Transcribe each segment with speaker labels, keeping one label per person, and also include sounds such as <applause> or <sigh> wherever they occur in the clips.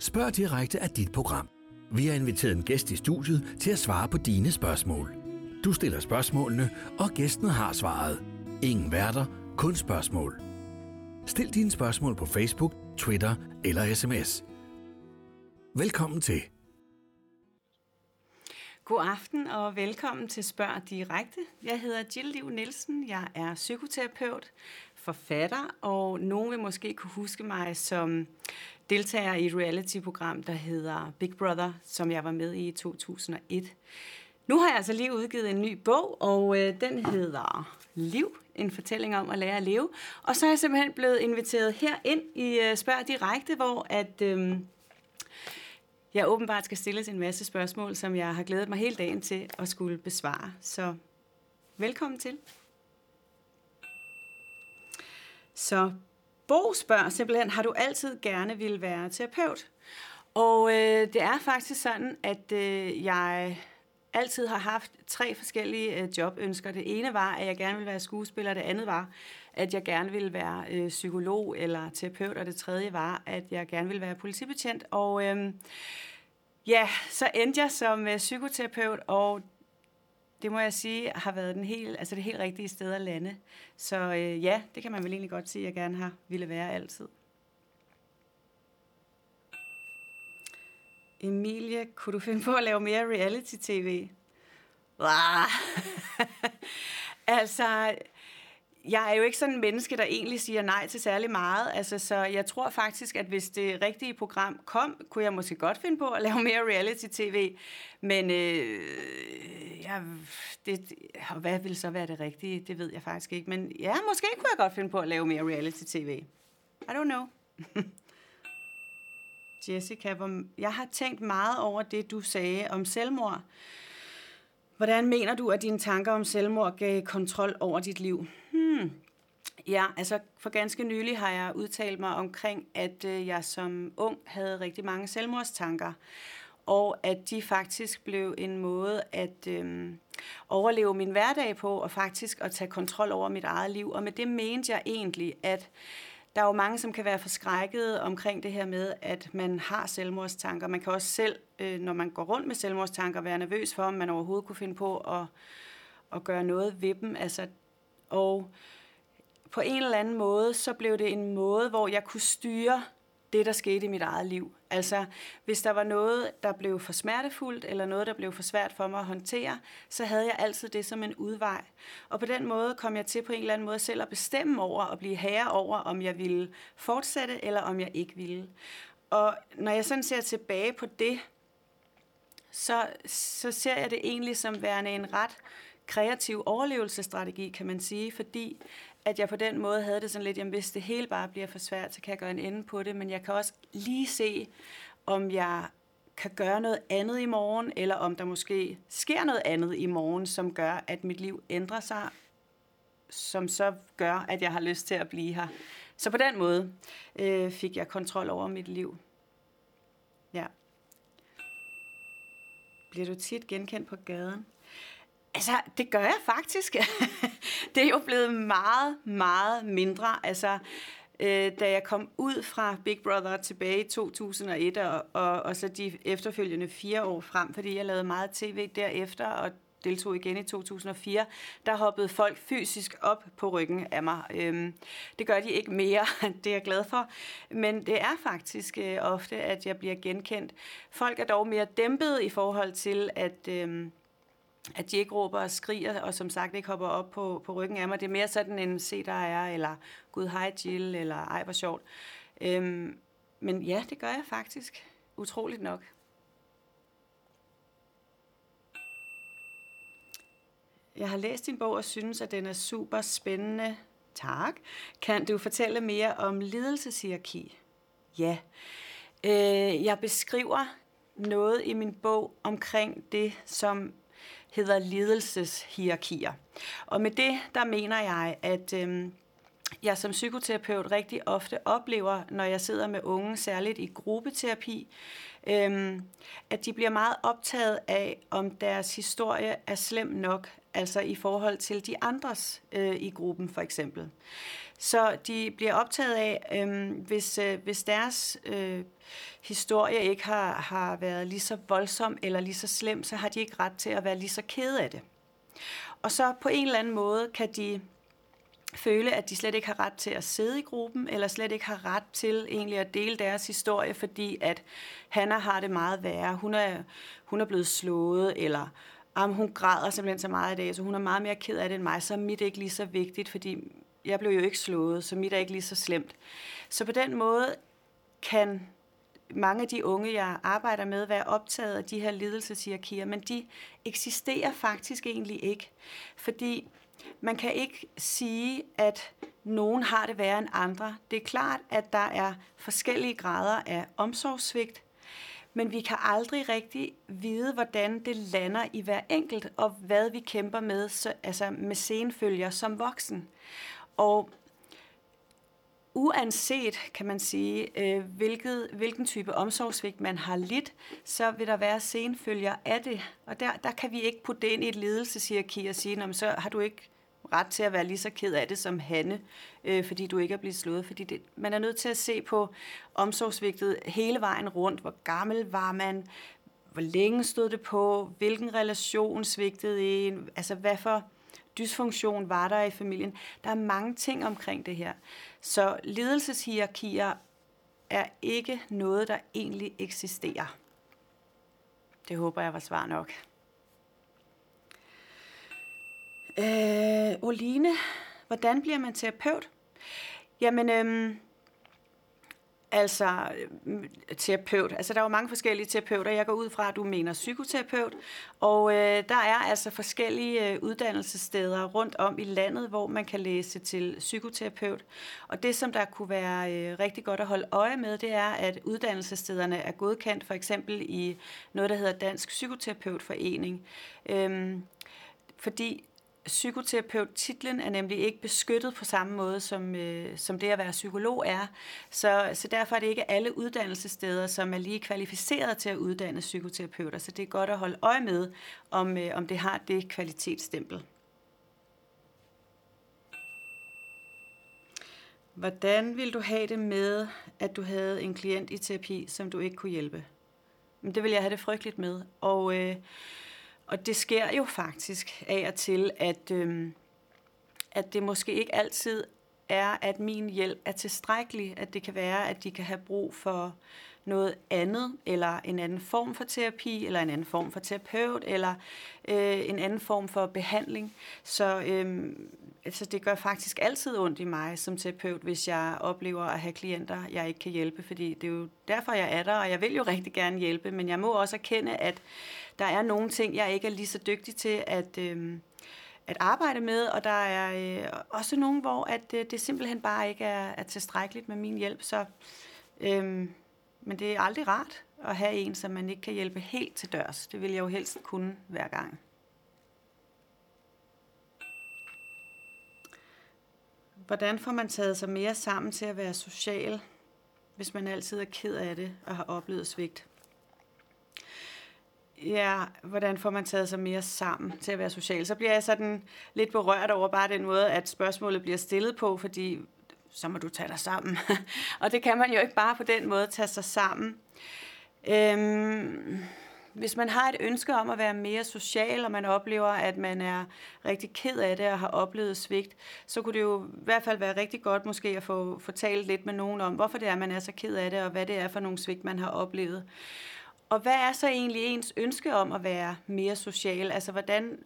Speaker 1: Spørg direkte af dit program. Vi har inviteret en gæst i studiet til at svare på dine spørgsmål. Du stiller spørgsmålene, og gæsten har svaret. Ingen værter, kun spørgsmål. Stil dine spørgsmål på Facebook, Twitter eller sms. Velkommen til.
Speaker 2: God aften og velkommen til Spørg Direkte. Jeg hedder Jill Liv Nielsen, jeg er psykoterapeut, forfatter, og nogen vil måske kunne huske mig som deltager i et reality-program, der hedder Big Brother, som jeg var med i i 2001. Nu har jeg altså lige udgivet en ny bog, og øh, den hedder Liv, en fortælling om at lære at leve. Og så er jeg simpelthen blevet inviteret her ind i øh, Spørg Direkte, hvor at... Øh, jeg åbenbart skal stilles en masse spørgsmål, som jeg har glædet mig hele dagen til at skulle besvare. Så velkommen til. Så Bo spørger simpelthen, har du altid gerne vil være terapeut? Og øh, det er faktisk sådan, at øh, jeg altid har haft tre forskellige øh, jobønsker. Det ene var, at jeg gerne ville være skuespiller, det andet var, at jeg gerne ville være øh, psykolog eller terapeut, og det tredje var, at jeg gerne ville være politibetjent. Og øh, ja, så endte jeg som øh, psykoterapeut, og det må jeg sige har været den helt, altså det helt rigtige sted at lande. Så øh, ja, det kan man vel egentlig godt sige, at jeg gerne har ville være altid. Emilie, kunne du finde på at lave mere reality-tv? <laughs> altså, jeg er jo ikke sådan en menneske, der egentlig siger nej til særlig meget. Altså, så jeg tror faktisk, at hvis det rigtige program kom, kunne jeg måske godt finde på at lave mere reality-tv. Men øh, ja, det, og hvad vil så være det rigtige, det ved jeg faktisk ikke. Men ja, måske kunne jeg godt finde på at lave mere reality-tv. I don't know. <laughs> Jessica, jeg har tænkt meget over det, du sagde om selvmord. Hvordan mener du, at dine tanker om selvmord gav kontrol over dit liv? Hmm. Ja, altså for ganske nylig har jeg udtalt mig omkring, at øh, jeg som ung havde rigtig mange selvmordstanker, og at de faktisk blev en måde at øh, overleve min hverdag på, og faktisk at tage kontrol over mit eget liv. Og med det mente jeg egentlig, at der er jo mange, som kan være forskrækket omkring det her med, at man har selvmordstanker. Man kan også selv, øh, når man går rundt med selvmordstanker, være nervøs for, om man overhovedet kunne finde på at, at gøre noget ved dem. Altså, og på en eller anden måde, så blev det en måde, hvor jeg kunne styre det, der skete i mit eget liv. Altså, hvis der var noget, der blev for smertefuldt, eller noget, der blev for svært for mig at håndtere, så havde jeg altid det som en udvej. Og på den måde kom jeg til på en eller anden måde selv at bestemme over og blive herre over, om jeg ville fortsætte, eller om jeg ikke ville. Og når jeg sådan ser tilbage på det, så, så ser jeg det egentlig som værende en ret kreativ overlevelsesstrategi, kan man sige, fordi at jeg på den måde havde det sådan lidt, jamen hvis det hele bare bliver for svært, så kan jeg gøre en ende på det, men jeg kan også lige se, om jeg kan gøre noget andet i morgen, eller om der måske sker noget andet i morgen, som gør, at mit liv ændrer sig, som så gør, at jeg har lyst til at blive her. Så på den måde øh, fik jeg kontrol over mit liv. Ja. Bliver du tit genkendt på gaden? Altså, det gør jeg faktisk. <laughs> det er jo blevet meget, meget mindre. Altså, øh, da jeg kom ud fra Big Brother tilbage i 2001, og, og, og så de efterfølgende fire år frem, fordi jeg lavede meget tv derefter, og deltog igen i 2004, der hoppede folk fysisk op på ryggen af mig. Øhm, det gør de ikke mere, <laughs> det er jeg glad for, men det er faktisk øh, ofte, at jeg bliver genkendt. Folk er dog mere dæmpet i forhold til, at... Øh, at de ikke råber og skriger, og som sagt ikke hopper op på, på ryggen af mig. Det er mere sådan en, se der er, eller gud hej Jill, eller ej hvor sjovt. Øhm, men ja, det gør jeg faktisk. Utroligt nok. Jeg har læst din bog og synes, at den er super spændende. Tak. Kan du fortælle mere om lidelseshierarki? Ja. Øh, jeg beskriver noget i min bog omkring det, som hedder lidelseshierarkier. Og med det, der mener jeg, at øh, jeg som psykoterapeut rigtig ofte oplever, når jeg sidder med unge, særligt i gruppeterapi, øhm, at de bliver meget optaget af, om deres historie er slem nok. altså i forhold til de andres øh, i gruppen for eksempel. Så de bliver optaget af, øh, hvis, øh, hvis deres øh, historie ikke har, har været lige så voldsom eller lige så slem, så har de ikke ret til at være lige så kede af det. Og så på en eller anden måde kan de føle, at de slet ikke har ret til at sidde i gruppen, eller slet ikke har ret til egentlig at dele deres historie, fordi at Hanna har det meget værre. Hun er, hun er blevet slået, eller om hun græder simpelthen så meget i dag, så hun er meget mere ked af det end mig, så er mit ikke lige så vigtigt, fordi jeg blev jo ikke slået, så mit er ikke lige så slemt. Så på den måde kan mange af de unge, jeg arbejder med, være optaget af de her lidelseshierarkier, men de eksisterer faktisk egentlig ikke. Fordi man kan ikke sige, at nogen har det værre end andre. Det er klart, at der er forskellige grader af omsorgssvigt, men vi kan aldrig rigtig vide, hvordan det lander i hver enkelt, og hvad vi kæmper med, så, altså med senfølger som voksen. Og uanset, kan man sige, øh, hvilket, hvilken type omsorgssvigt man har lidt, så vil der være senfølger af det. Og der, der kan vi ikke putte det ind i et ledelseshierarki og sige, så har du ikke ret til at være lige så ked af det som Hanne, øh, fordi du ikke er blevet slået. Fordi det, man er nødt til at se på omsorgsvigtet hele vejen rundt. Hvor gammel var man? Hvor længe stod det på? Hvilken relation svigtede en? Altså, hvad for dysfunktion var der i familien? Der er mange ting omkring det her. Så ledelseshierarkier er ikke noget, der egentlig eksisterer. Det håber jeg var svar nok. Øh, Oline, hvordan bliver man terapeut? Jamen, øhm, altså, øh, terapeut. Altså, der er jo mange forskellige terapeuter. Jeg går ud fra, at du mener psykoterapeut. Og øh, der er altså forskellige øh, uddannelsessteder rundt om i landet, hvor man kan læse til psykoterapeut. Og det, som der kunne være øh, rigtig godt at holde øje med, det er, at uddannelsesstederne er godkendt for eksempel i noget, der hedder Dansk Psykoterapeutforening. Øhm, fordi psykoterapeut-titlen er nemlig ikke beskyttet på samme måde, som, øh, som det at være psykolog er. Så, så derfor er det ikke alle uddannelsessteder, som er lige kvalificeret til at uddanne psykoterapeuter. Så det er godt at holde øje med, om, øh, om det har det kvalitetsstempel. Hvordan vil du have det med, at du havde en klient i terapi, som du ikke kunne hjælpe? Men det vil jeg have det frygteligt med. Og øh, og det sker jo faktisk af og til, at, øhm, at det måske ikke altid er, at min hjælp er tilstrækkelig. At det kan være, at de kan have brug for noget andet, eller en anden form for terapi, eller en anden form for terapeut, eller øh, en anden form for behandling. Så øh, altså, det gør faktisk altid ondt i mig som terapeut, hvis jeg oplever at have klienter, jeg ikke kan hjælpe, fordi det er jo derfor, jeg er der, og jeg vil jo rigtig gerne hjælpe, men jeg må også erkende, at der er nogle ting, jeg ikke er lige så dygtig til at... Øh, at arbejde med, og der er øh, også nogle, hvor at, øh, det simpelthen bare ikke er, er tilstrækkeligt med min hjælp. Så øh, men det er aldrig rart at have en, som man ikke kan hjælpe helt til dørs. Det vil jeg jo helst kunne hver gang. Hvordan får man taget sig mere sammen til at være social, hvis man altid er ked af det og har oplevet svigt? Ja, hvordan får man taget sig mere sammen til at være social? Så bliver jeg sådan lidt berørt over bare den måde, at spørgsmålet bliver stillet på, fordi så må du tage dig sammen. <laughs> og det kan man jo ikke bare på den måde tage sig sammen. Øhm, hvis man har et ønske om at være mere social, og man oplever, at man er rigtig ked af det og har oplevet svigt, så kunne det jo i hvert fald være rigtig godt måske at få få talt lidt med nogen om, hvorfor det er, man er så ked af det, og hvad det er for nogle svigt, man har oplevet. Og hvad er så egentlig ens ønske om at være mere social? Altså, hvordan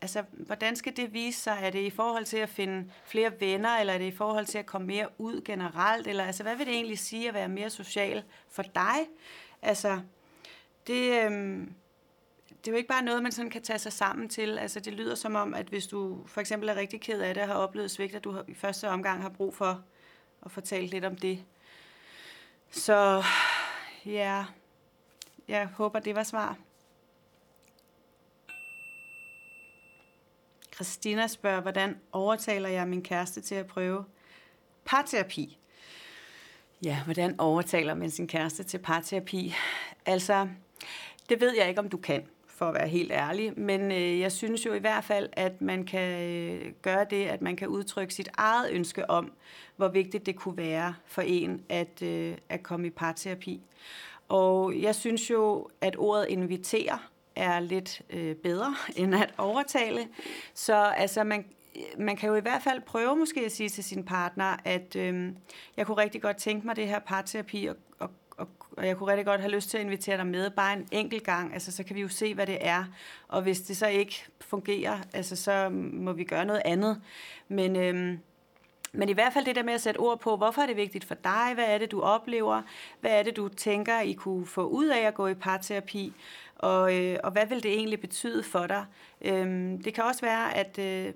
Speaker 2: altså, hvordan skal det vise sig? Er det i forhold til at finde flere venner, eller er det i forhold til at komme mere ud generelt? Eller altså, hvad vil det egentlig sige at være mere social for dig? Altså, det, øhm, det er jo ikke bare noget, man sådan kan tage sig sammen til. Altså, det lyder som om, at hvis du for eksempel er rigtig ked af det og har oplevet svigt, at du i første omgang har brug for at fortælle lidt om det. Så ja, jeg håber, det var svar. Christina spørger, hvordan overtaler jeg min kæreste til at prøve parterapi? Ja, hvordan overtaler man sin kæreste til parterapi? Altså, det ved jeg ikke, om du kan. for at være helt ærlig. Men øh, jeg synes jo i hvert fald, at man kan øh, gøre det, at man kan udtrykke sit eget ønske om, hvor vigtigt det kunne være for en at, øh, at komme i parterapi. Og jeg synes jo, at ordet invitere er lidt øh, bedre <laughs> end at overtale. Så altså, man, man kan jo i hvert fald prøve måske at sige til sin partner, at øh, jeg kunne rigtig godt tænke mig det her parterapi, og, og, og, og jeg kunne rigtig godt have lyst til at invitere dig med bare en enkelt gang, altså så kan vi jo se, hvad det er. Og hvis det så ikke fungerer, altså så må vi gøre noget andet. Men... Øh, men i hvert fald det der med at sætte ord på, hvorfor er det vigtigt for dig, hvad er det, du oplever, hvad er det, du tænker, I kunne få ud af at gå i parterapi, og, øh, og hvad vil det egentlig betyde for dig? Øhm, det kan også være, at, øh,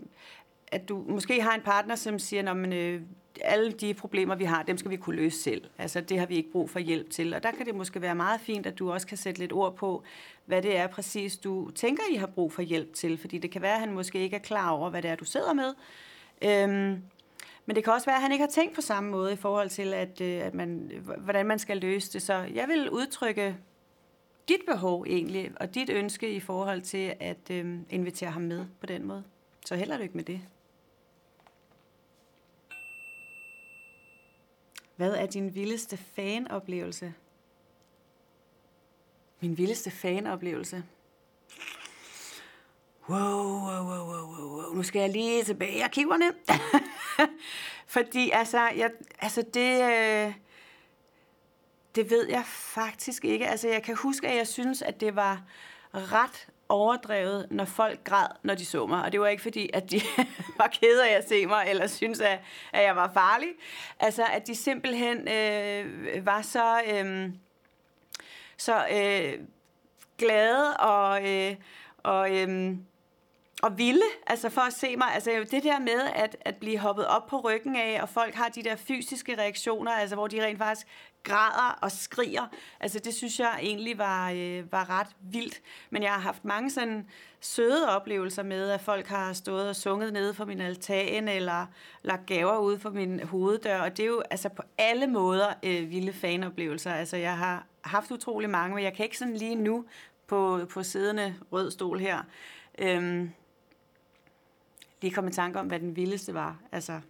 Speaker 2: at du måske har en partner, som siger, at øh, alle de problemer, vi har, dem skal vi kunne løse selv. Altså, det har vi ikke brug for hjælp til. Og der kan det måske være meget fint, at du også kan sætte lidt ord på, hvad det er præcis, du tænker, I har brug for hjælp til. Fordi det kan være, at han måske ikke er klar over, hvad det er, du sidder med. Øhm, men det kan også være, at han ikke har tænkt på samme måde i forhold til, at, øh, at man, hvordan man skal løse det. Så jeg vil udtrykke dit behov egentlig, og dit ønske i forhold til at øh, invitere ham med på den måde. Så held og lykke med det. Hvad er din vildeste fanoplevelse? Min vildeste fanoplevelse? Wow, wow, wow, wow, wow. Nu skal jeg lige tilbage i arkiverne. <laughs> Fordi altså, jeg, altså det, øh, det ved jeg faktisk ikke. Altså jeg kan huske, at jeg synes, at det var ret overdrevet, når folk græd, når de så mig. Og det var ikke fordi, at de <laughs> var kede af at se mig, eller synes at, at jeg var farlig. Altså, at de simpelthen øh, var så, øh, så øh, glade og, øh, og øh, og ville, altså for at se mig, altså det der med at, at blive hoppet op på ryggen af, og folk har de der fysiske reaktioner, altså hvor de rent faktisk græder og skriger, altså det synes jeg egentlig var, øh, var ret vildt. Men jeg har haft mange sådan søde oplevelser med, at folk har stået og sunget nede for min altan, eller lagt gaver ude for min hoveddør, og det er jo altså på alle måder øh, vilde fanoplevelser. Altså jeg har haft utrolig mange, men jeg kan ikke sådan lige nu på, på siddende rød stol her, øhm, lige komme i tanke om, hvad den vildeste var. Altså,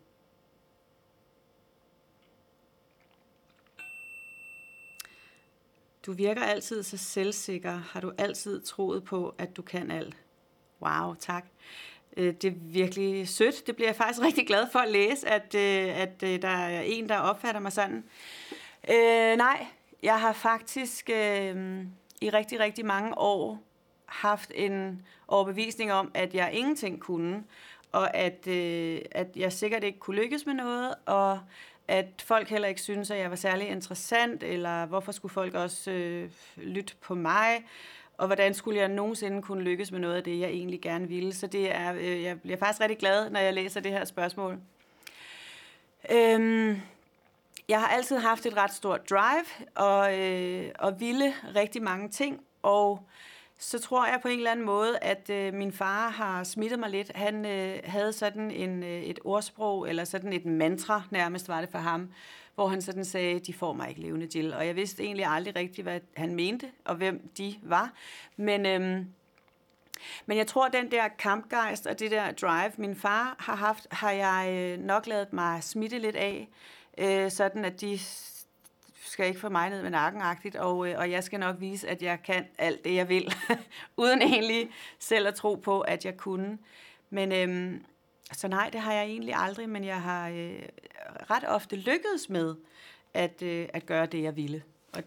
Speaker 2: Du virker altid så selvsikker. Har du altid troet på, at du kan alt? Wow, tak. Øh, det er virkelig sødt. Det bliver jeg faktisk <laughs> rigtig glad for at læse, at, øh, at øh, der er en, der opfatter mig sådan. Øh, nej, jeg har faktisk øh, i rigtig, rigtig mange år haft en overbevisning om, at jeg ingenting kunne og at, øh, at jeg sikkert ikke kunne lykkes med noget, og at folk heller ikke synes, at jeg var særlig interessant, eller hvorfor skulle folk også øh, lytte på mig, og hvordan skulle jeg nogensinde kunne lykkes med noget af det, jeg egentlig gerne ville. Så det er, øh, jeg bliver faktisk rigtig glad, når jeg læser det her spørgsmål. Øhm, jeg har altid haft et ret stort drive, og, øh, og ville rigtig mange ting, og øh, så tror jeg på en eller anden måde, at øh, min far har smittet mig lidt. Han øh, havde sådan en, øh, et ordsprog, eller sådan et mantra nærmest var det for ham, hvor han sådan sagde, de får mig ikke levende til. Og jeg vidste egentlig aldrig rigtigt, hvad han mente, og hvem de var. Men, øh, men jeg tror, den der kampgejst og det der drive, min far har haft, har jeg øh, nok lavet mig smitte lidt af. Øh, sådan at de skal ikke få mig ned med nakken og, øh, og jeg skal nok vise, at jeg kan alt det, jeg vil, <laughs> uden egentlig selv at tro på, at jeg kunne. Men øh, så nej, det har jeg egentlig aldrig, men jeg har øh, ret ofte lykkedes med at, øh, at gøre det, jeg ville. Og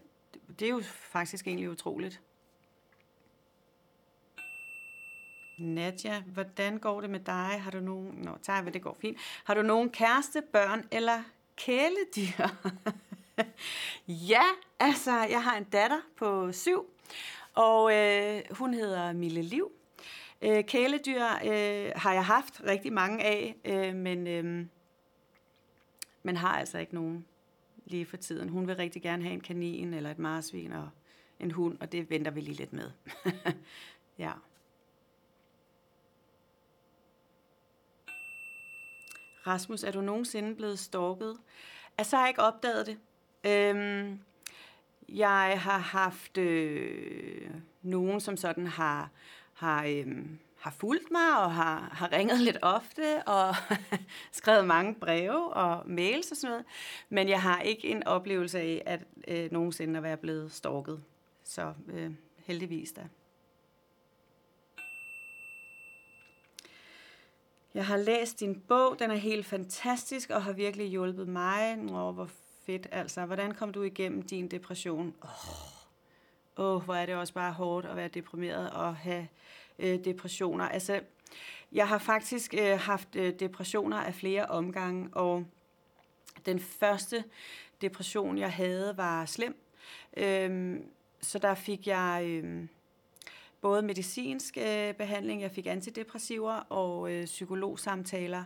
Speaker 2: det er jo faktisk egentlig utroligt. Nadja, hvordan går det med dig? Har du nogen... Nå, tager det går fint. Har du nogen kæreste, børn eller kæledyr? <laughs> <laughs> ja, altså, jeg har en datter på syv, og øh, hun hedder Mille Liv. Øh, kæledyr øh, har jeg haft rigtig mange af, øh, men, øh, men har altså ikke nogen lige for tiden. Hun vil rigtig gerne have en kanin eller et marsvin og en hund, og det venter vi lige lidt med. <laughs> ja. Rasmus, er du nogensinde blevet stalket? Altså, jeg har ikke opdaget det. Øhm, Jeg har haft øh, nogen, som sådan har, har, øh, har fulgt mig og har, har ringet lidt ofte og <laughs> skrevet mange breve og mails og sådan noget. Men jeg har ikke en oplevelse af, at øh, nogensinde at være blevet stalket. Så øh, heldigvis da. Jeg har læst din bog, den er helt fantastisk og har virkelig hjulpet mig. Nå, hvor fedt altså. Hvordan kom du igennem din depression? Åh, oh, oh, hvor er det også bare hårdt at være deprimeret og have øh, depressioner. Altså, jeg har faktisk øh, haft øh, depressioner af flere omgange, og den første depression, jeg havde, var slem. Øhm, så der fik jeg øhm, både medicinsk øh, behandling, jeg fik antidepressiver og øh, psykologsamtaler.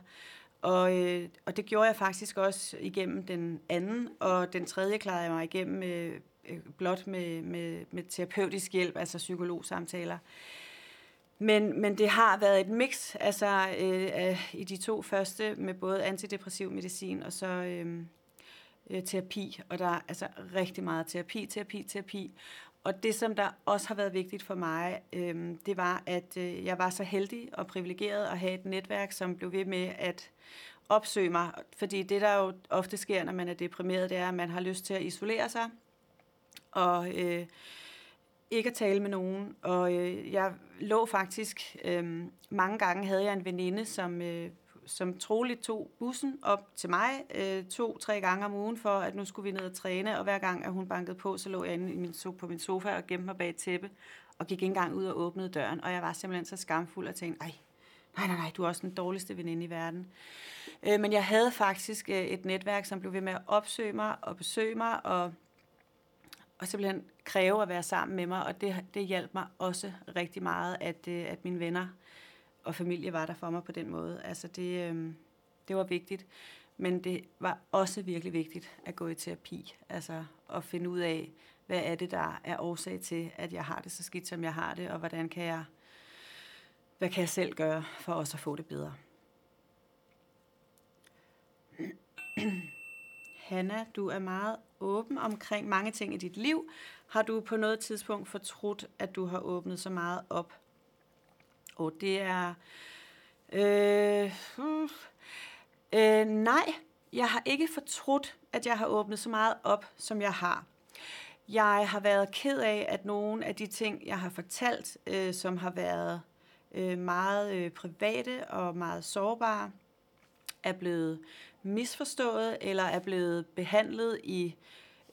Speaker 2: Og, øh, og det gjorde jeg faktisk også igennem den anden, og den tredje klarede jeg mig igennem øh, øh blot med, med, med terapeutisk hjælp, altså psykologsamtaler. Men, men det har været et mix altså, øh, i de to første med både antidepressiv medicin og så øh, øh, terapi. Og der er altså rigtig meget terapi, terapi, terapi. Og det, som der også har været vigtigt for mig, øh, det var, at øh, jeg var så heldig og privilegeret at have et netværk, som blev ved med at opsøge mig. Fordi det, der jo ofte sker, når man er deprimeret, det er, at man har lyst til at isolere sig. Og øh, ikke at tale med nogen. Og øh, jeg lå faktisk, øh, mange gange havde jeg en veninde, som, øh, som troligt tog bussen op til mig øh, to-tre gange om ugen, for at nu skulle vi ned og træne. Og hver gang, at hun bankede på, så lå jeg inde i min, på min sofa og gemte mig bag et tæppe, og gik ikke engang ud og åbnede døren. Og jeg var simpelthen så skamfuld og tænkte, ej, nej, nej, nej, du er også den dårligste veninde i verden. Øh, men jeg havde faktisk øh, et netværk, som blev ved med at opsøge mig og besøge mig, og og simpelthen kræve at være sammen med mig, og det, det hjalp mig også rigtig meget, at, øh, at mine venner og familie var der for mig på den måde. Altså det, øh, det var vigtigt, men det var også virkelig vigtigt at gå i terapi, altså at finde ud af, hvad er det, der er årsag til, at jeg har det så skidt, som jeg har det, og hvordan kan jeg, hvad kan jeg selv gøre for også at få det bedre. Hanna, du er meget åben omkring mange ting i dit liv. Har du på noget tidspunkt fortrudt, at du har åbnet så meget op? På. det er... Øh, hmm, øh, nej, jeg har ikke fortrudt, at jeg har åbnet så meget op, som jeg har. Jeg har været ked af, at nogle af de ting, jeg har fortalt, øh, som har været øh, meget øh, private og meget sårbare, er blevet misforstået eller er blevet behandlet i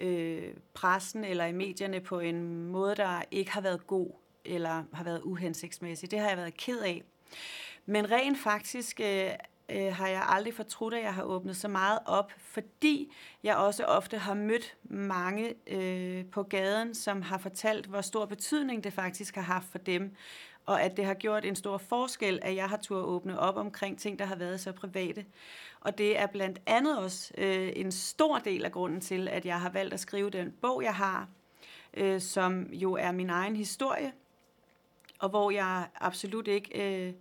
Speaker 2: øh, pressen eller i medierne på en måde, der ikke har været god eller har været uhensigtsmæssig. Det har jeg været ked af. Men rent faktisk øh, øh, har jeg aldrig fortrudt, at jeg har åbnet så meget op, fordi jeg også ofte har mødt mange øh, på gaden, som har fortalt, hvor stor betydning det faktisk har haft for dem, og at det har gjort en stor forskel, at jeg har turde åbne op omkring ting, der har været så private. Og det er blandt andet også øh, en stor del af grunden til, at jeg har valgt at skrive den bog, jeg har, øh, som jo er min egen historie, og hvor jeg absolut ikke øh,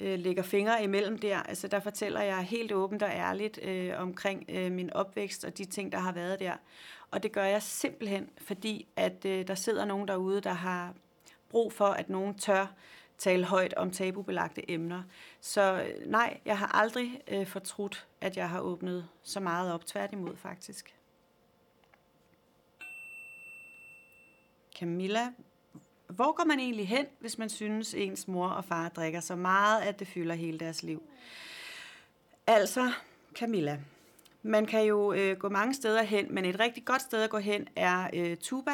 Speaker 2: øh, lægger fingre imellem der. Altså der fortæller jeg helt åbent og ærligt øh, omkring øh, min opvækst og de ting, der har været der. Og det gør jeg simpelthen, fordi at øh, der sidder nogen derude, der har brug for, at nogen tør tale højt om tabubelagte emner. Så øh, nej, jeg har aldrig øh, fortrudt, at jeg har åbnet så meget op. Tværtimod faktisk. Camilla, hvor går man egentlig hen, hvis man synes, ens mor og far drikker så meget, at det fylder hele deres liv? Altså, Camilla, man kan jo øh, gå mange steder hen, men et rigtig godt sted at gå hen er øh, Tuba.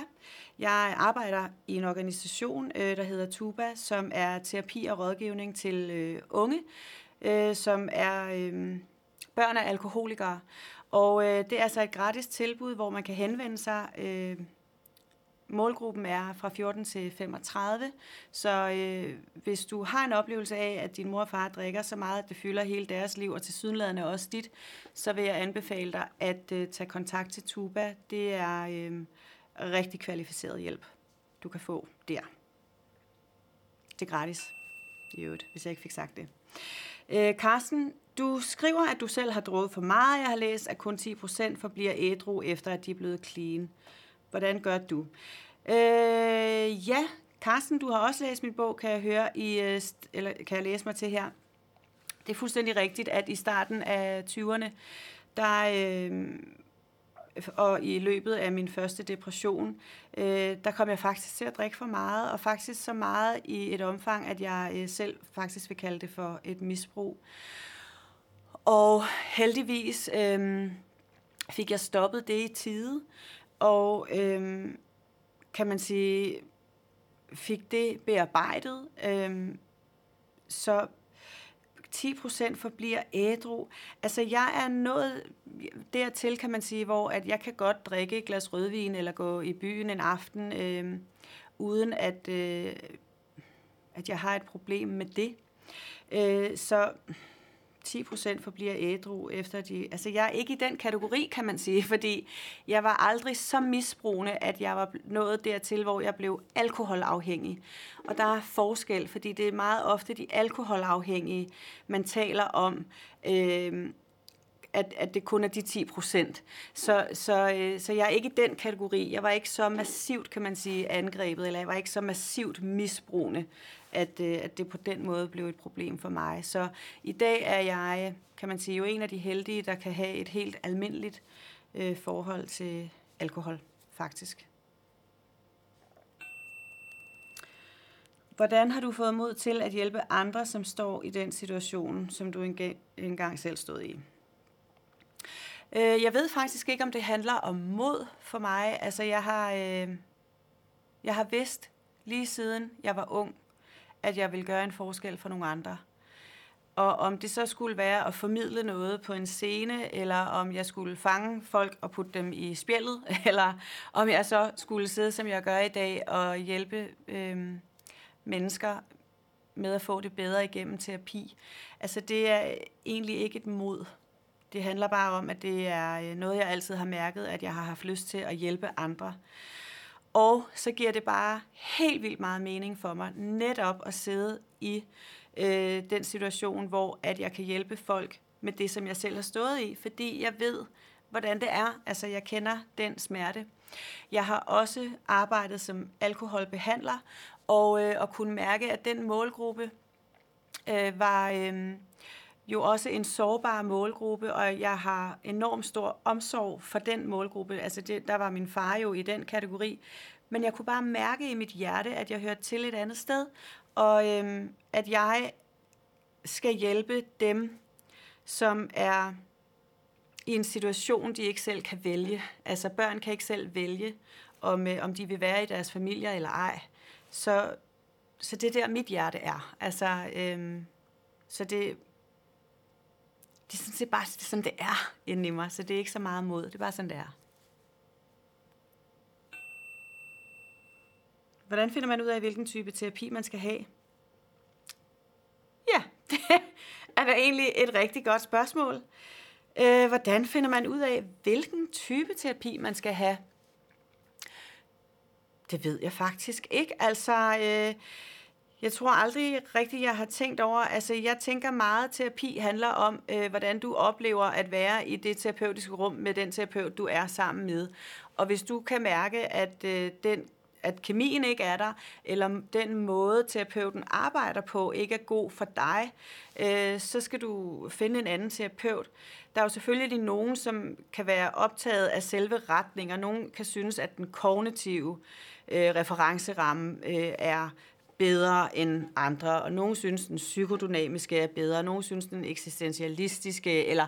Speaker 2: Jeg arbejder i en organisation, øh, der hedder Tuba, som er terapi og rådgivning til øh, unge, øh, som er øh, børn af alkoholikere. Og øh, det er altså et gratis tilbud, hvor man kan henvende sig. Øh, Målgruppen er fra 14 til 35, så øh, hvis du har en oplevelse af, at din mor og far drikker så meget, at det fylder hele deres liv, og til sydenladende også dit, så vil jeg anbefale dig at øh, tage kontakt til Tuba. Det er øh, rigtig kvalificeret hjælp, du kan få der. Det er gratis, i øvrigt, hvis jeg ikke fik sagt det. Øh, Carsten, du skriver, at du selv har drukket for meget. Jeg har læst, at kun 10% forbliver ædru, efter at de er blevet clean. Hvordan gør du? Øh, ja, Carsten, du har også læst min bog, kan jeg høre, i, øh, eller kan jeg læse mig til her. Det er fuldstændig rigtigt, at i starten af 20'erne, der, øh, og i løbet af min første depression, øh, der kom jeg faktisk til at drikke for meget, og faktisk så meget i et omfang, at jeg øh, selv faktisk vil kalde det for et misbrug. Og heldigvis øh, fik jeg stoppet det i tide, og øhm, kan man sige, fik det bearbejdet, øhm, så 10 procent forbliver ædru. Altså, jeg er nået dertil, kan man sige, hvor at jeg kan godt drikke et glas rødvin eller gå i byen en aften, øh, uden at, øh, at jeg har et problem med det. Øh, så 10 procent forbliver ædru efter de... Altså, jeg er ikke i den kategori, kan man sige, fordi jeg var aldrig så misbrugende, at jeg var nået dertil, hvor jeg blev alkoholafhængig. Og der er forskel, fordi det er meget ofte de alkoholafhængige, man taler om, øh, at, at det kun er de 10 procent. Så, så, øh, så jeg er ikke i den kategori. Jeg var ikke så massivt, kan man sige, angrebet, eller jeg var ikke så massivt misbrugende, at, øh, at det på den måde blev et problem for mig. Så i dag er jeg, kan man sige, jo en af de heldige, der kan have et helt almindeligt øh, forhold til alkohol, faktisk. Hvordan har du fået mod til at hjælpe andre, som står i den situation, som du engang selv stod i? Øh, jeg ved faktisk ikke, om det handler om mod for mig. Altså, jeg har, øh, jeg har vidst lige siden jeg var ung, at jeg vil gøre en forskel for nogle andre. Og om det så skulle være at formidle noget på en scene, eller om jeg skulle fange folk og putte dem i spjældet, <laughs> eller om jeg så skulle sidde, som jeg gør i dag, og hjælpe øh, mennesker med at få det bedre igennem terapi. Altså det er egentlig ikke et mod. Det handler bare om, at det er øh, noget, jeg altid har mærket, at jeg har haft lyst til at hjælpe andre. Og så giver det bare helt vildt meget mening for mig netop at sidde i øh, den situation, hvor at jeg kan hjælpe folk med det, som jeg selv har stået i, fordi jeg ved, hvordan det er. Altså, jeg kender den smerte. Jeg har også arbejdet som alkoholbehandler, og, øh, og kunne mærke, at den målgruppe øh, var... Øh, jo også en sårbar målgruppe, og jeg har enormt stor omsorg for den målgruppe. Altså det, der var min far jo i den kategori. Men jeg kunne bare mærke i mit hjerte, at jeg hørte til et andet sted, og øhm, at jeg skal hjælpe dem, som er i en situation, de ikke selv kan vælge. Altså børn kan ikke selv vælge, om, øh, om de vil være i deres familier eller ej. Så, så det er der, mit hjerte er. Altså, øhm, så det, det er sådan set bare det, sådan, det er inde i mig, så det er ikke så meget mod. Det er bare sådan, det er. Hvordan finder man ud af, hvilken type terapi man skal have? Ja, det <laughs> er da egentlig et rigtig godt spørgsmål. Øh, hvordan finder man ud af, hvilken type terapi man skal have? Det ved jeg faktisk ikke. Altså, øh, jeg tror aldrig rigtigt, jeg har tænkt over, altså jeg tænker meget, terapi handler om, øh, hvordan du oplever at være i det terapeutiske rum med den terapeut, du er sammen med. Og hvis du kan mærke, at øh, den at kemien ikke er der, eller den måde, terapeuten arbejder på, ikke er god for dig, øh, så skal du finde en anden terapeut. Der er jo selvfølgelig nogen, som kan være optaget af selve retning, og nogen kan synes, at den kognitive øh, referenceramme øh, er bedre end andre, og nogen synes, den psykodynamiske er bedre, og nogen synes, den eksistentialistiske, eller,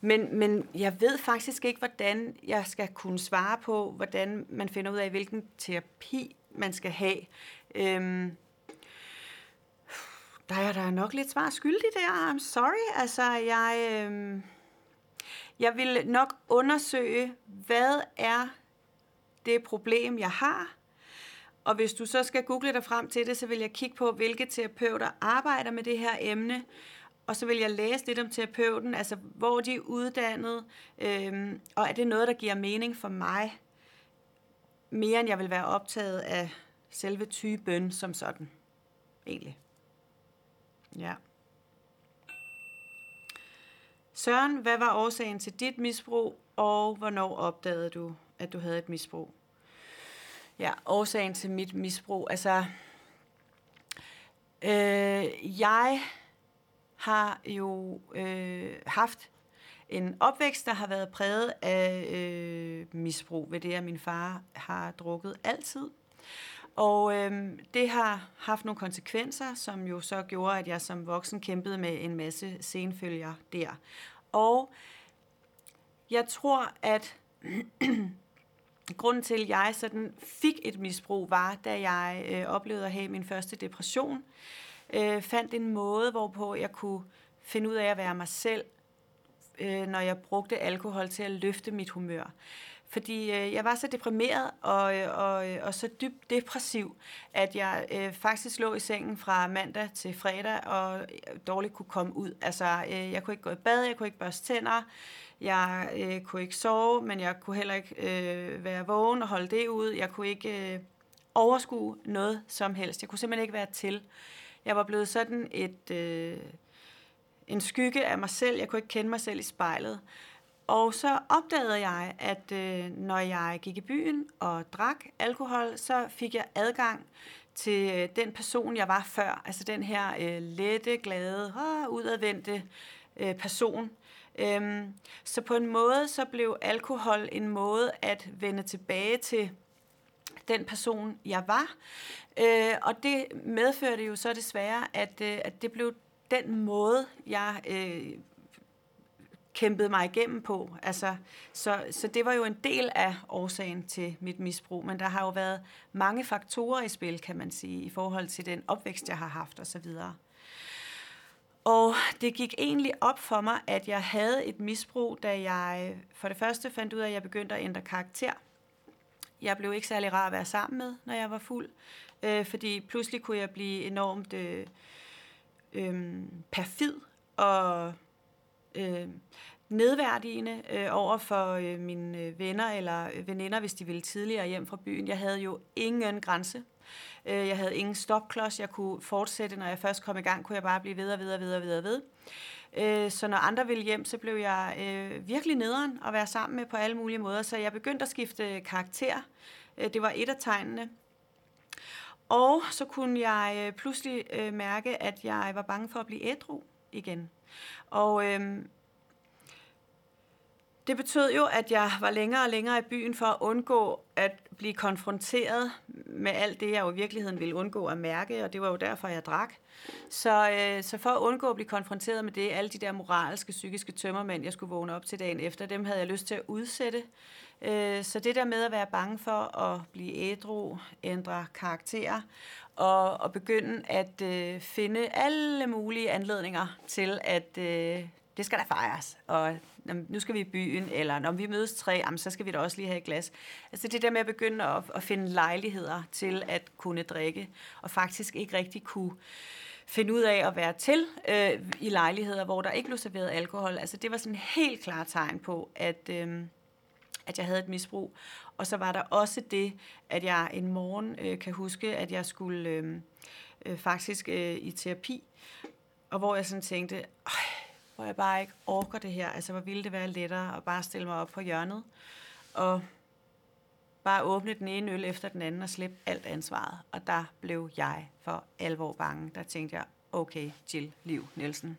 Speaker 2: men, men jeg ved faktisk ikke, hvordan jeg skal kunne svare på, hvordan man finder ud af, hvilken terapi man skal have. Øhm, der er der nok lidt svar skyldig der, I'm sorry. Altså, jeg, øhm, jeg vil nok undersøge, hvad er det problem, jeg har, og hvis du så skal google dig frem til det, så vil jeg kigge på, hvilke terapeuter arbejder med det her emne, og så vil jeg læse lidt om terapeuten, altså hvor de er uddannet, øhm, og er det noget, der giver mening for mig, mere end jeg vil være optaget af selve typen som sådan, egentlig. Ja. Søren, hvad var årsagen til dit misbrug, og hvornår opdagede du, at du havde et misbrug? Ja, årsagen til mit misbrug. Altså, øh, jeg har jo øh, haft en opvækst, der har været præget af øh, misbrug, ved det, at min far har drukket altid. Og øh, det har haft nogle konsekvenser, som jo så gjorde, at jeg som voksen kæmpede med en masse senfølger der. Og jeg tror, at <clears throat> grunden til, at jeg sådan fik et misbrug, var, da jeg øh, oplevede at have min første depression. Øh, fandt en måde, hvorpå jeg kunne finde ud af at være mig selv, øh, når jeg brugte alkohol til at løfte mit humør. Fordi øh, jeg var så deprimeret og, øh, og, øh, og så dybt depressiv, at jeg øh, faktisk lå i sengen fra mandag til fredag og dårligt kunne komme ud. Altså, øh, jeg kunne ikke gå i bad, jeg kunne ikke børste tænder, jeg øh, kunne ikke sove, men jeg kunne heller ikke øh, være vågen og holde det ud. Jeg kunne ikke øh, overskue noget som helst. Jeg kunne simpelthen ikke være til. Jeg var blevet sådan et... Øh, en skygge af mig selv. Jeg kunne ikke kende mig selv i spejlet. Og så opdagede jeg, at øh, når jeg gik i byen og drak alkohol, så fik jeg adgang til øh, den person, jeg var før. Altså den her øh, lette, glade, øh, udadvendte øh, person. Øhm, så på en måde, så blev alkohol en måde at vende tilbage til den person, jeg var. Øh, og det medførte jo så desværre, at, øh, at det blev den måde, jeg øh, kæmpede mig igennem på. Altså, så, så det var jo en del af årsagen til mit misbrug, men der har jo været mange faktorer i spil, kan man sige, i forhold til den opvækst, jeg har haft osv. Og det gik egentlig op for mig, at jeg havde et misbrug, da jeg for det første fandt ud af, at jeg begyndte at ændre karakter. Jeg blev ikke særlig rar at være sammen med, når jeg var fuld, øh, fordi pludselig kunne jeg blive enormt øh, øh, perfid og øh, nedværdigende øh, over for øh, mine øh, venner eller øh, veninder, hvis de ville tidligere hjem fra byen. Jeg havde jo ingen grænse. Øh, jeg havde ingen stopklods. Jeg kunne fortsætte, når jeg først kom i gang, kunne jeg bare blive ved og ved og ved og ved og ved. Øh, så når andre ville hjem, så blev jeg øh, virkelig nederen at være sammen med på alle mulige måder. Så jeg begyndte at skifte karakter. Øh, det var et af tegnene. Og så kunne jeg øh, pludselig mærke, at jeg var bange for at blive ædru igen. Og øh, det betød jo, at jeg var længere og længere i byen for at undgå at blive konfronteret med alt det, jeg jo i virkeligheden ville undgå at mærke, og det var jo derfor, jeg drak. Så, øh, så for at undgå at blive konfronteret med det, alle de der moralske, psykiske tømmermænd, jeg skulle vågne op til dagen efter, dem havde jeg lyst til at udsætte. Øh, så det der med at være bange for at blive ædru, ændre karakter, og, og begynde at øh, finde alle mulige anledninger til, at øh, det skal der fejres, og nu skal vi i byen, eller når vi mødes tre, jamen, så skal vi da også lige have et glas. Altså det der med at begynde at, at finde lejligheder til at kunne drikke, og faktisk ikke rigtig kunne finde ud af at være til øh, i lejligheder, hvor der ikke blev serveret alkohol. Altså det var sådan en helt klar tegn på, at, øh, at jeg havde et misbrug. Og så var der også det, at jeg en morgen øh, kan huske, at jeg skulle øh, øh, faktisk øh, i terapi, og hvor jeg sådan tænkte, hvor jeg bare ikke orker det her. Altså, hvor ville det være lettere at bare stille mig op på hjørnet, og bare åbne den ene øl efter den anden og slippe alt ansvaret. Og der blev jeg for alvor bange. Der tænkte jeg, okay, Jill Liv Nielsen,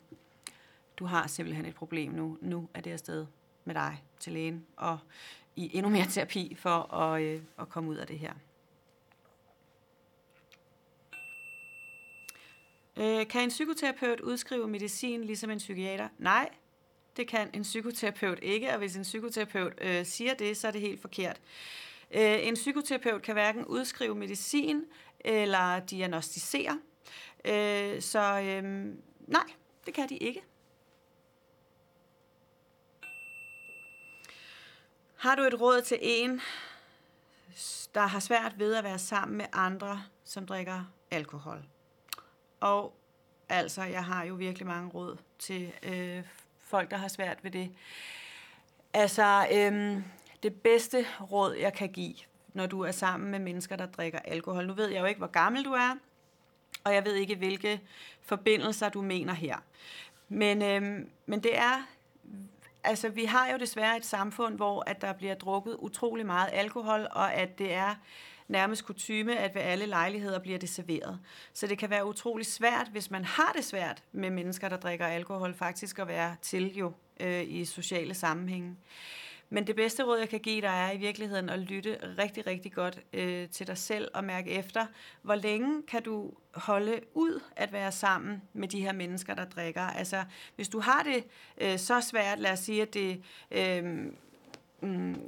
Speaker 2: du har simpelthen et problem nu. Nu er det afsted med dig til lægen, og i endnu mere terapi for at, øh, at komme ud af det her. Øh, kan en psykoterapeut udskrive medicin ligesom en psykiater? Nej, det kan en psykoterapeut ikke, og hvis en psykoterapeut øh, siger det, så er det helt forkert. Øh, en psykoterapeut kan hverken udskrive medicin eller diagnostisere. Øh, så øh, nej, det kan de ikke. Har du et råd til en, der har svært ved at være sammen med andre, som drikker alkohol? Og altså, jeg har jo virkelig mange råd til øh, folk, der har svært ved det. Altså, øh, det bedste råd, jeg kan give, når du er sammen med mennesker, der drikker alkohol. Nu ved jeg jo ikke, hvor gammel du er, og jeg ved ikke, hvilke forbindelser du mener her. Men, øh, men det er altså, vi har jo desværre et samfund, hvor at der bliver drukket utrolig meget alkohol, og at det er nærmest kutyme, at ved alle lejligheder bliver det serveret. Så det kan være utrolig svært, hvis man har det svært med mennesker, der drikker alkohol, faktisk at være til jo øh, i sociale sammenhænge. Men det bedste råd, jeg kan give dig, er i virkeligheden at lytte rigtig, rigtig godt øh, til dig selv og mærke efter, hvor længe kan du holde ud at være sammen med de her mennesker, der drikker. Altså, hvis du har det øh, så svært, lad os sige, at det... Øh, mm,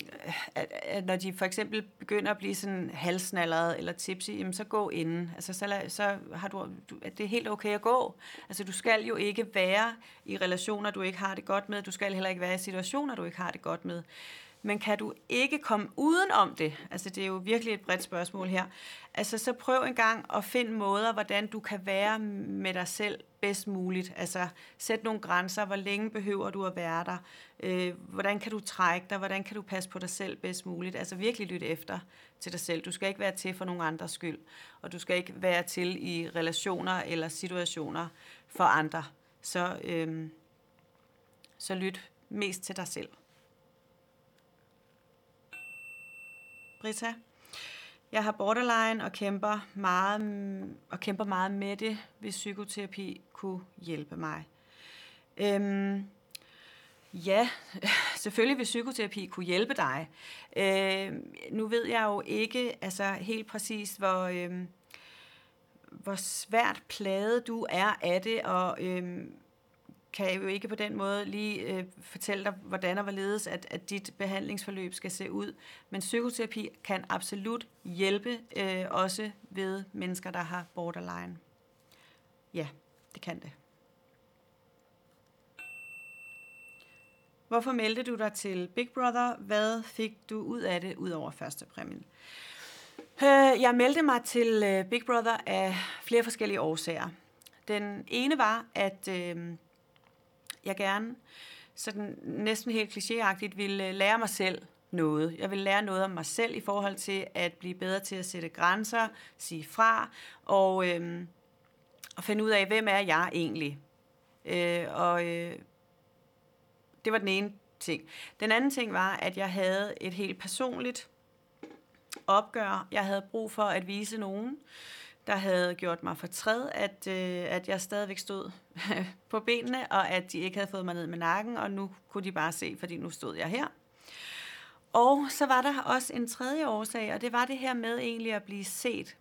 Speaker 2: at, at når de for eksempel begynder at blive sådan halsnallerede eller tipsy, jamen så gå inden. Altså så, så har du, du, at det er helt okay at gå. Altså du skal jo ikke være i relationer, du ikke har det godt med. Du skal heller ikke være i situationer, du ikke har det godt med. Men kan du ikke komme uden om det? Altså det er jo virkelig et bredt spørgsmål her. Altså så prøv en gang at finde måder, hvordan du kan være med dig selv bedst muligt. Altså sæt nogle grænser. Hvor længe behøver du at være der? Øh, hvordan kan du trække dig? Hvordan kan du passe på dig selv bedst muligt? Altså virkelig lytte efter til dig selv. Du skal ikke være til for nogen andres skyld. Og du skal ikke være til i relationer eller situationer for andre. Så, øh, så lyt mest til dig selv. Rita. Jeg har borderline og kæmper meget, og kæmper meget med det, hvis psykoterapi kunne hjælpe mig. Øhm, ja, <laughs> selvfølgelig vil psykoterapi kunne hjælpe dig. Øhm, nu ved jeg jo ikke altså helt præcis, hvor, øhm, hvor svært plaget du er af det, og øhm, kan jeg jo ikke på den måde lige øh, fortælle dig, hvordan og hvorledes, at, at dit behandlingsforløb skal se ud. Men psykoterapi kan absolut hjælpe øh, også ved mennesker, der har borderline. Ja, det kan det. Hvorfor meldte du dig til Big Brother? Hvad fik du ud af det, ud over første præmien? Øh, jeg meldte mig til øh, Big Brother af flere forskellige årsager. Den ene var, at øh, jeg gerne sådan næsten helt klichéagtigt ville øh, lære mig selv noget. Jeg vil lære noget om mig selv i forhold til at blive bedre til at sætte grænser, sige fra og, øhm, og finde ud af, hvem er jeg egentlig. Øh, og øh, det var den ene ting. Den anden ting var, at jeg havde et helt personligt opgør. Jeg havde brug for at vise nogen, der havde gjort mig fortræd, at, øh, at jeg stadigvæk stod <laughs> på benene, og at de ikke havde fået mig ned med nakken, og nu kunne de bare se, fordi nu stod jeg her. Og så var der også en tredje årsag, og det var det her med egentlig at blive set.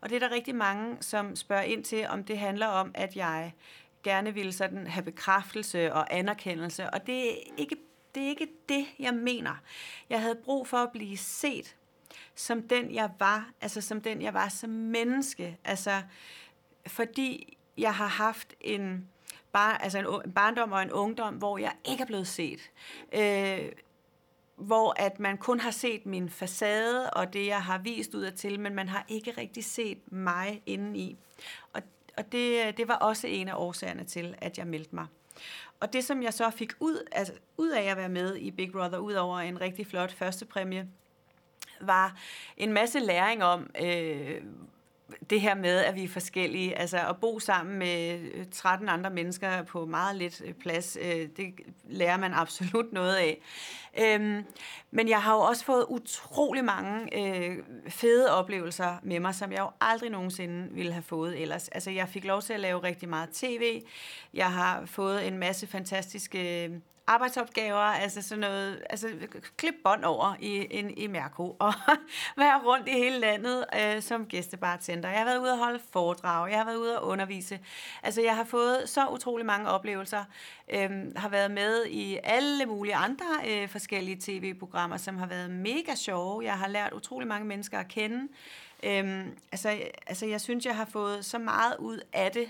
Speaker 2: Og det er der rigtig mange, som spørger ind til, om det handler om, at jeg gerne ville sådan have bekræftelse og anerkendelse, og det er ikke det, er ikke det, jeg mener. Jeg havde brug for at blive set som den, jeg var, altså som den, jeg var som menneske. Altså, fordi jeg har haft en, bar, altså en, en barndom og en ungdom, hvor jeg ikke er blevet set. Øh, hvor at man kun har set min facade og det, jeg har vist ud til, men man har ikke rigtig set mig indeni. Og, og det, det var også en af årsagerne til, at jeg meldte mig. Og det, som jeg så fik ud, altså, ud af at være med i Big Brother, ud over en rigtig flot første præmie, var en masse læring om, øh, det her med, at vi er forskellige, altså at bo sammen med øh, 13 andre mennesker på meget lidt øh, plads, øh, det lærer man absolut noget af. Øhm, men jeg har jo også fået utrolig mange øh, fede oplevelser med mig, som jeg jo aldrig nogensinde ville have fået ellers. Altså jeg fik lov til at lave rigtig meget tv, jeg har fået en masse fantastiske arbejdsopgaver, altså sådan noget, altså klip bånd over i, en, i Mærko, og <laughs> være rundt i hele landet øh, som gæstebartender. Jeg har været ude og holde foredrag, jeg har været ude og undervise. Altså jeg har fået så utrolig mange oplevelser, øh, har været med i alle mulige andre øh, forskellige tv-programmer, som har været mega sjove. Jeg har lært utrolig mange mennesker at kende. Øhm, altså, altså jeg synes, jeg har fået så meget ud af det,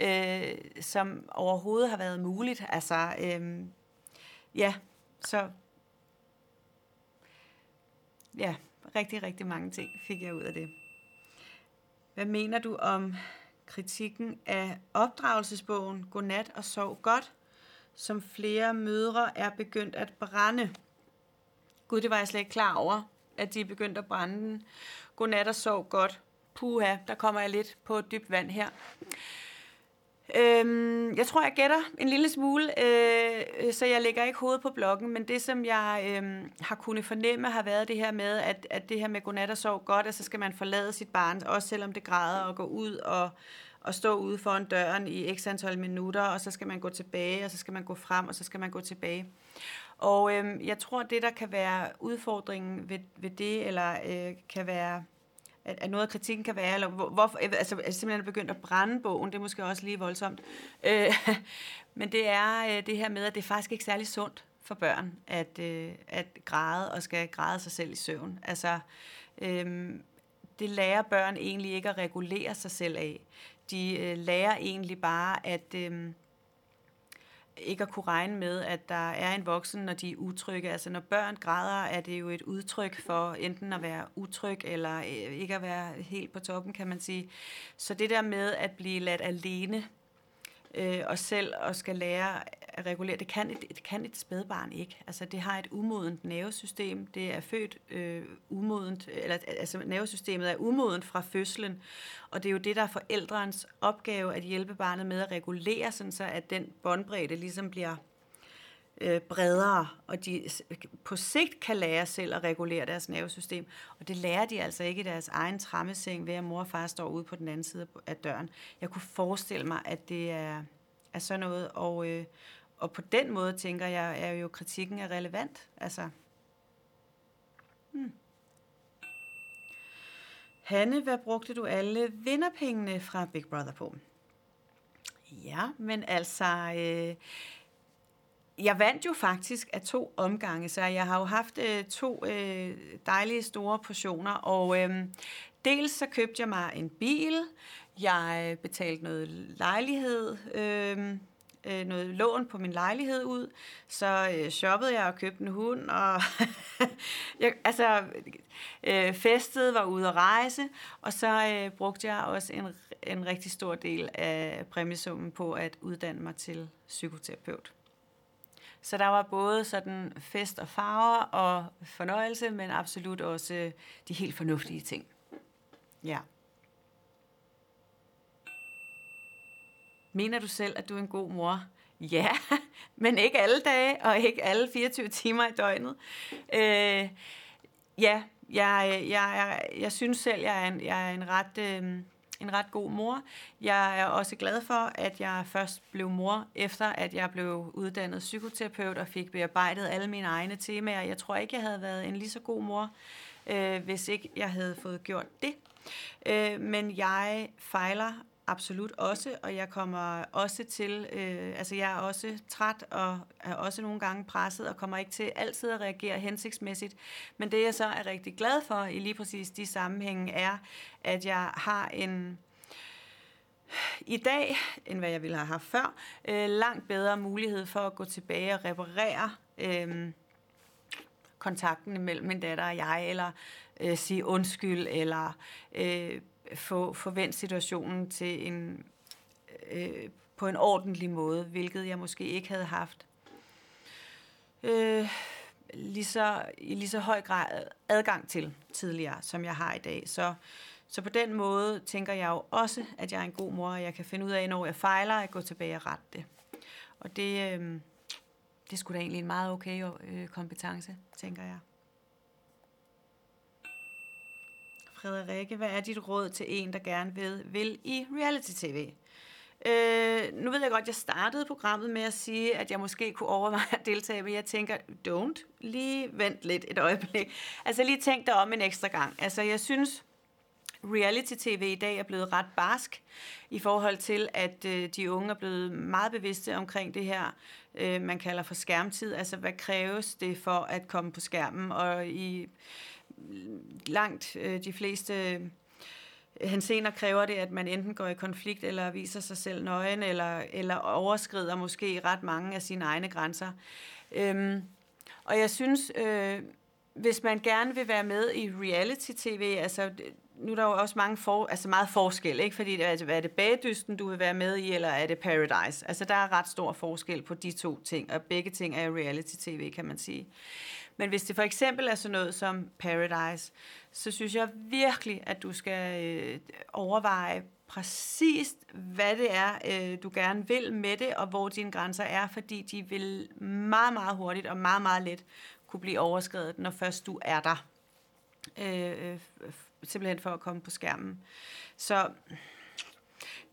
Speaker 2: øh, som overhovedet har været muligt. Altså, øh, ja, så ja, rigtig, rigtig mange ting fik jeg ud af det. Hvad mener du om kritikken af opdragelsesbogen Godnat og sov godt, som flere mødre er begyndt at brænde? Gud, det var jeg slet ikke klar over, at de er begyndt at brænde den. Godnat og sov godt. Puha, der kommer jeg lidt på dybt vand her. Øhm, jeg tror, jeg gætter en lille smule, øh, øh, så jeg lægger ikke hovedet på blokken, men det, som jeg øh, har kunnet fornemme, har været det her med, at, at det her med godnat og sov godt, at så skal man forlade sit barn, også selvom det græder, og gå ud og, og stå ude foran døren i x antal minutter, og så skal man gå tilbage, og så skal man gå frem, og så skal man gå tilbage. Og øh, jeg tror, det, der kan være udfordringen ved, ved det, eller øh, kan være at, at noget af kritikken kan være, eller hvor, hvorfor, altså simpelthen begyndt at brænde bogen, det er måske også lige voldsomt. Øh, <laughs> men det er øh, det her med, at det er faktisk ikke særlig sundt for børn, at, øh, at græde og skal græde sig selv i søvn. Altså, øh, det lærer børn egentlig ikke at regulere sig selv af. De øh, lærer egentlig bare, at... Øh, ikke at kunne regne med, at der er en voksen, når de er utrygge. Altså når børn græder, er det jo et udtryk for enten at være utryg, eller øh, ikke at være helt på toppen, kan man sige. Så det der med at blive ladt alene, øh, og selv og skal lære at regulere, det kan et, det kan et spædbarn ikke. Altså det har et umodent nervesystem, det er født øh, umodent, eller altså nervesystemet er umodent fra fødslen, og det er jo det, der er forældrens opgave at hjælpe barnet med at regulere, sådan så at den båndbredde ligesom bliver øh, bredere, og de på sigt kan lære selv at regulere deres nervesystem. Og det lærer de altså ikke i deres egen trammeseng, ved at mor og far står ude på den anden side af døren. Jeg kunne forestille mig, at det er, er sådan noget, og, øh, og på den måde tænker jeg, er jo kritikken er relevant. Altså, hmm. Hanne, hvad brugte du alle vinderpengene fra Big Brother på? Ja, men altså, øh, jeg vandt jo faktisk af to omgange, så jeg har jo haft øh, to øh, dejlige store portioner, og øh, dels så købte jeg mig en bil, jeg øh, betalte noget lejlighed, øh, øh, noget lån på min lejlighed ud, så øh, shoppede jeg og købte en hund, og <laughs> jeg, altså øh, festet var ude at rejse, og så øh, brugte jeg også en, en rigtig stor del af præmiesummen på at uddanne mig til psykoterapeut. Så der var både sådan fest og farver og fornøjelse, men absolut også de helt fornuftige ting. Ja. Mener du selv, at du er en god mor? Ja, <laughs> men ikke alle dage, og ikke alle 24 timer i døgnet. Øh, ja, jeg, jeg, jeg, jeg synes selv, jeg er en, jeg er en ret... Øh, en ret god mor. Jeg er også glad for, at jeg først blev mor, efter at jeg blev uddannet psykoterapeut og fik bearbejdet alle mine egne temaer. Jeg tror ikke, jeg havde været en lige så god mor, øh, hvis ikke jeg havde fået gjort det. Øh, men jeg fejler absolut også, og jeg kommer også til, øh, altså jeg er også træt og er også nogle gange presset og kommer ikke til altid at reagere hensigtsmæssigt. Men det jeg så er rigtig glad for i lige præcis de sammenhænge er, at jeg har en i dag, end hvad jeg ville have haft før, øh, langt bedre mulighed for at gå tilbage og reparere øh, kontakten mellem min datter og jeg, eller øh, sige undskyld, eller øh, få, få vendt situationen til en, øh, på en ordentlig måde, hvilket jeg måske ikke havde haft øh, lige så, i lige så høj grad adgang til tidligere, som jeg har i dag. Så, så på den måde tænker jeg jo også, at jeg er en god mor, og jeg kan finde ud af, når jeg fejler, at gå tilbage og rette det. Og det, øh, det skulle da egentlig en meget okay øh, kompetence, tænker jeg. Frederikke, hvad er dit råd til en, der gerne vil, vil i reality-tv? Øh, nu ved jeg godt, jeg startede programmet med at sige, at jeg måske kunne overveje at deltage, men jeg tænker, don't, lige vent lidt et øjeblik. Altså lige tænk dig om en ekstra gang. Altså jeg synes, reality-tv i dag er blevet ret barsk i forhold til, at øh, de unge er blevet meget bevidste omkring det her, øh, man kalder for skærmtid. Altså hvad kræves det for at komme på skærmen? Og i langt øh, de fleste øh, hensener kræver det, at man enten går i konflikt, eller viser sig selv nøgen, eller, eller overskrider måske ret mange af sine egne grænser. Øhm, og jeg synes, øh, hvis man gerne vil være med i reality-tv, altså nu er der jo også mange for, altså meget forskel, ikke? Fordi altså, er det bagdysten, du vil være med i, eller er det Paradise? Altså der er ret stor forskel på de to ting, og begge ting er reality-tv, kan man sige. Men hvis det for eksempel er sådan noget som Paradise, så synes jeg virkelig, at du skal øh, overveje præcis, hvad det er, øh, du gerne vil med det, og hvor dine grænser er, fordi de vil meget, meget hurtigt og meget, meget let kunne blive overskrevet, når først du er der. Øh, øh simpelthen for at komme på skærmen. Så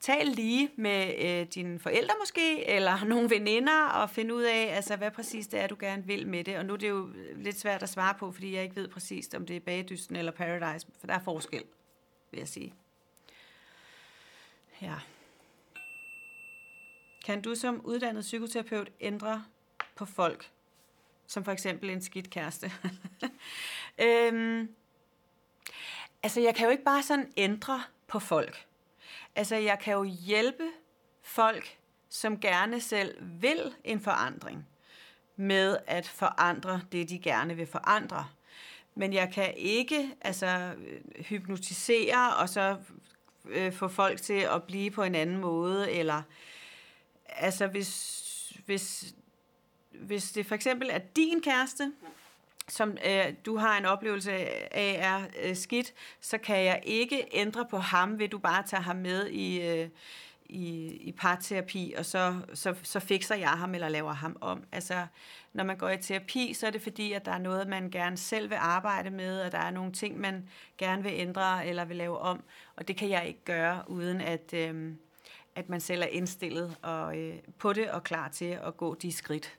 Speaker 2: tal lige med øh, dine forældre måske, eller <laughs> nogle veninder, og finde ud af, altså, hvad præcis det er, du gerne vil med det. Og nu er det jo øh, lidt svært at svare på, fordi jeg ikke ved præcis, om det er bagdysten eller paradise, for der er forskel, vil jeg sige. Ja. Kan du som uddannet psykoterapeut ændre på folk, som for eksempel en skidt kæreste? <laughs> øhm, altså, jeg kan jo ikke bare sådan ændre på folk. Altså, jeg kan jo hjælpe folk, som gerne selv vil en forandring, med at forandre det, de gerne vil forandre. Men jeg kan ikke altså, øh, hypnotisere og så øh, få folk til at blive på en anden måde, eller altså hvis, hvis, hvis det for eksempel er din kæreste, som øh, du har en oplevelse af er øh, skidt, så kan jeg ikke ændre på ham, ved du bare tage ham med i, øh, i, i parterapi, og så, så, så fikser jeg ham eller laver ham om. Altså, når man går i terapi, så er det fordi, at der er noget, man gerne selv vil arbejde med, og der er nogle ting, man gerne vil ændre eller vil lave om, og det kan jeg ikke gøre, uden at, øh, at man selv er indstillet og, øh, på det og klar til at gå de skridt.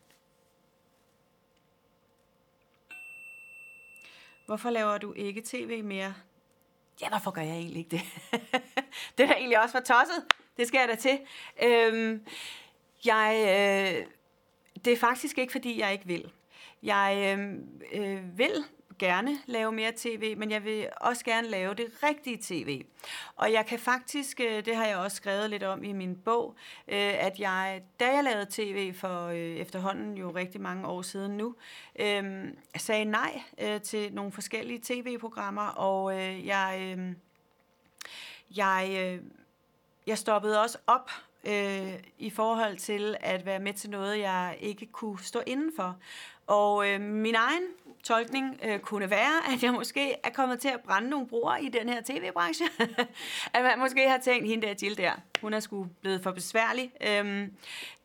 Speaker 2: Hvorfor laver du ikke tv mere? Ja, hvorfor gør jeg egentlig ikke det? <laughs> det er egentlig også for tosset. Det skal jeg da til. Øhm, jeg, øh, det er faktisk ikke, fordi jeg ikke vil. Jeg øh, øh, vil gerne lave mere tv, men jeg vil også gerne lave det rigtige tv. Og jeg kan faktisk, øh, det har jeg også skrevet lidt om i min bog, øh, at jeg, da jeg lavede tv for øh, efterhånden jo rigtig mange år siden nu, sagde nej til nogle forskellige tv-programmer, og jeg, jeg, jeg stoppede også op i forhold til at være med til noget, jeg ikke kunne stå indenfor. Og øh, min egen tolkning øh, kunne være, at jeg måske er kommet til at brænde nogle broer i den her tv-branche. <laughs> at man måske har tænkt, hende der Jill der, hun er sgu blevet for besværlig. Øhm,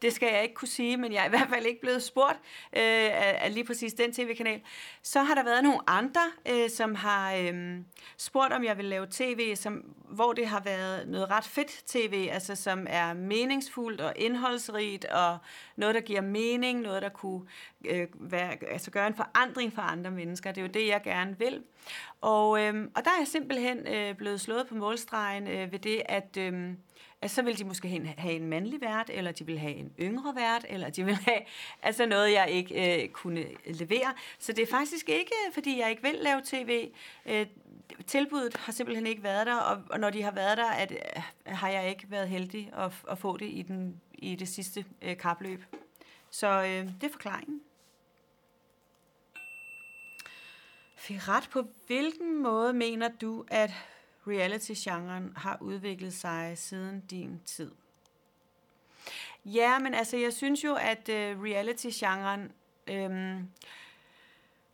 Speaker 2: det skal jeg ikke kunne sige, men jeg er i hvert fald ikke blevet spurgt øh, af, af lige præcis den tv-kanal. Så har der været nogle andre, øh, som har øh, spurgt, om jeg vil lave tv, som, hvor det har været noget ret fedt tv, altså som er meningsfuldt og indholdsrigt, og noget, der giver mening, noget, der kunne øh, være, altså gøre en forandring for andre mennesker. Det er jo det, jeg gerne vil. Og, øh, og der er jeg simpelthen øh, blevet slået på målstregen øh, ved det, at... Øh, at så vil de måske have en mandlig vært, eller de vil have en yngre vært, eller de vil have altså noget, jeg ikke øh, kunne levere. Så det er faktisk ikke, øh, fordi jeg ikke vil lave tv. Øh, tilbuddet har simpelthen ikke været der, og, og når de har været der, at, øh, har jeg ikke været heldig at, at få det i, den, i det sidste øh, kapløb. Så øh, det er forklaringen. Firat, på hvilken måde mener du, at reality-genren har udviklet sig siden din tid? Ja, men altså, jeg synes jo, at øh, reality-genren øhm,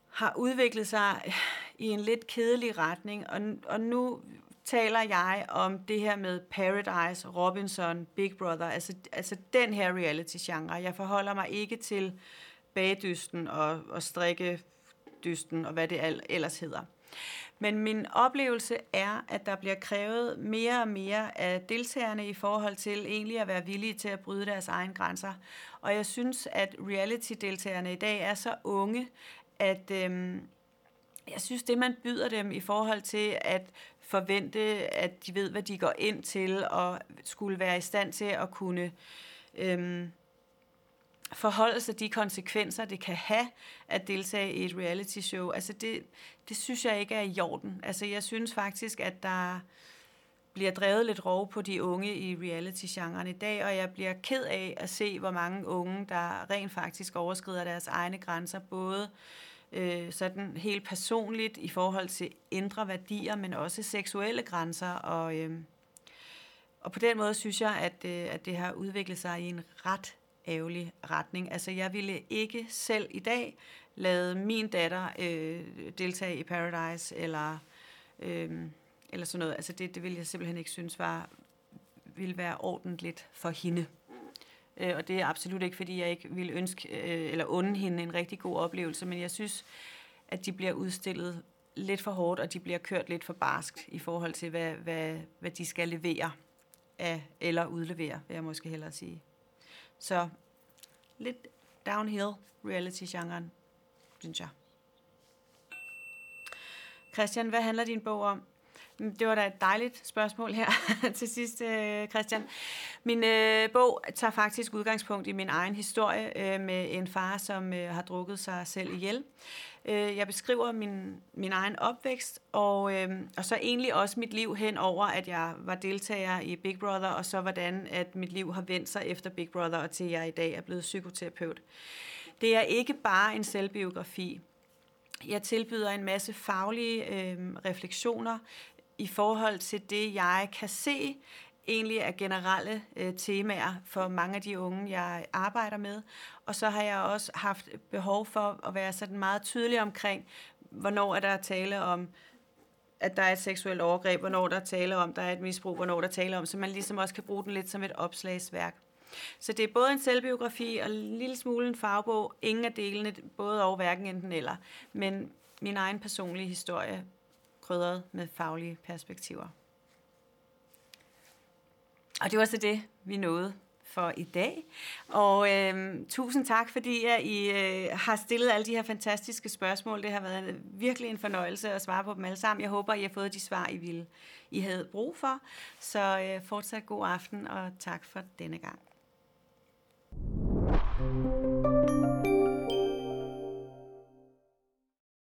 Speaker 2: har udviklet sig i en lidt kedelig retning, og, og nu taler jeg om det her med Paradise, Robinson, Big Brother, altså, altså den her reality-genre. Jeg forholder mig ikke til bagdysten og, og strikkedysten og hvad det ellers hedder. Men min oplevelse er, at der bliver krævet mere og mere af deltagerne i forhold til egentlig at være villige til at bryde deres egne grænser. Og jeg synes, at reality-deltagerne i dag er så unge, at øhm, jeg synes, det man byder dem i forhold til at forvente, at de ved, hvad de går ind til, og skulle være i stand til at kunne øhm, forholde sig de konsekvenser, det kan have at deltage i et reality show. Altså det, det synes jeg ikke er i orden. Altså jeg synes faktisk, at der bliver drevet lidt rov på de unge i reality-genren i dag, og jeg bliver ked af at se, hvor mange unge, der rent faktisk overskrider deres egne grænser, både øh, sådan helt personligt i forhold til indre værdier, men også seksuelle grænser, og, øh, og på den måde synes jeg, at, øh, at det har udviklet sig i en ret ærgerlig retning. Altså jeg ville ikke selv i dag lade min datter øh, deltage i Paradise, eller, øh, eller sådan noget. Altså det, det ville jeg simpelthen ikke synes var, ville være ordentligt for hende. Øh, og det er absolut ikke, fordi jeg ikke ville ønske øh, eller unde hende en rigtig god oplevelse, men jeg synes, at de bliver udstillet lidt for hårdt, og de bliver kørt lidt for barskt i forhold til, hvad, hvad, hvad de skal levere af, eller udlevere, vil jeg måske hellere sige. Så lidt downhill reality-genren, synes jeg. Christian, hvad handler din bog om? Mm, det var da et dejligt spørgsmål her <laughs> til sidst, øh, Christian. Min øh, bog tager faktisk udgangspunkt i min egen historie øh, med en far, som øh, har drukket sig selv ihjel. Øh, jeg beskriver min, min egen opvækst, og, øh, og så egentlig også mit liv hen over, at jeg var deltager i Big Brother, og så hvordan at mit liv har vendt sig efter Big Brother, og til jeg i dag er blevet psykoterapeut. Det er ikke bare en selvbiografi. Jeg tilbyder en masse faglige øh, refleksioner i forhold til det, jeg kan se egentlig er generelle øh, temaer for mange af de unge, jeg arbejder med. Og så har jeg også haft behov for at være sådan meget tydelig omkring, hvornår er der tale om, at der er et seksuelt overgreb, hvornår der er tale om, der er et misbrug, hvornår der er tale om, så man ligesom også kan bruge den lidt som et opslagsværk. Så det er både en selvbiografi og en lille smule en fagbog. Ingen af delene, både og hverken enten eller. Men min egen personlige historie krydret med faglige perspektiver. Og det var så det, vi nåede for i dag. Og øh, tusind tak, fordi I øh, har stillet alle de her fantastiske spørgsmål. Det har været virkelig en fornøjelse at svare på dem alle sammen. Jeg håber, I har fået de svar, I, ville, I havde brug for. Så øh, fortsat god aften, og tak for denne gang.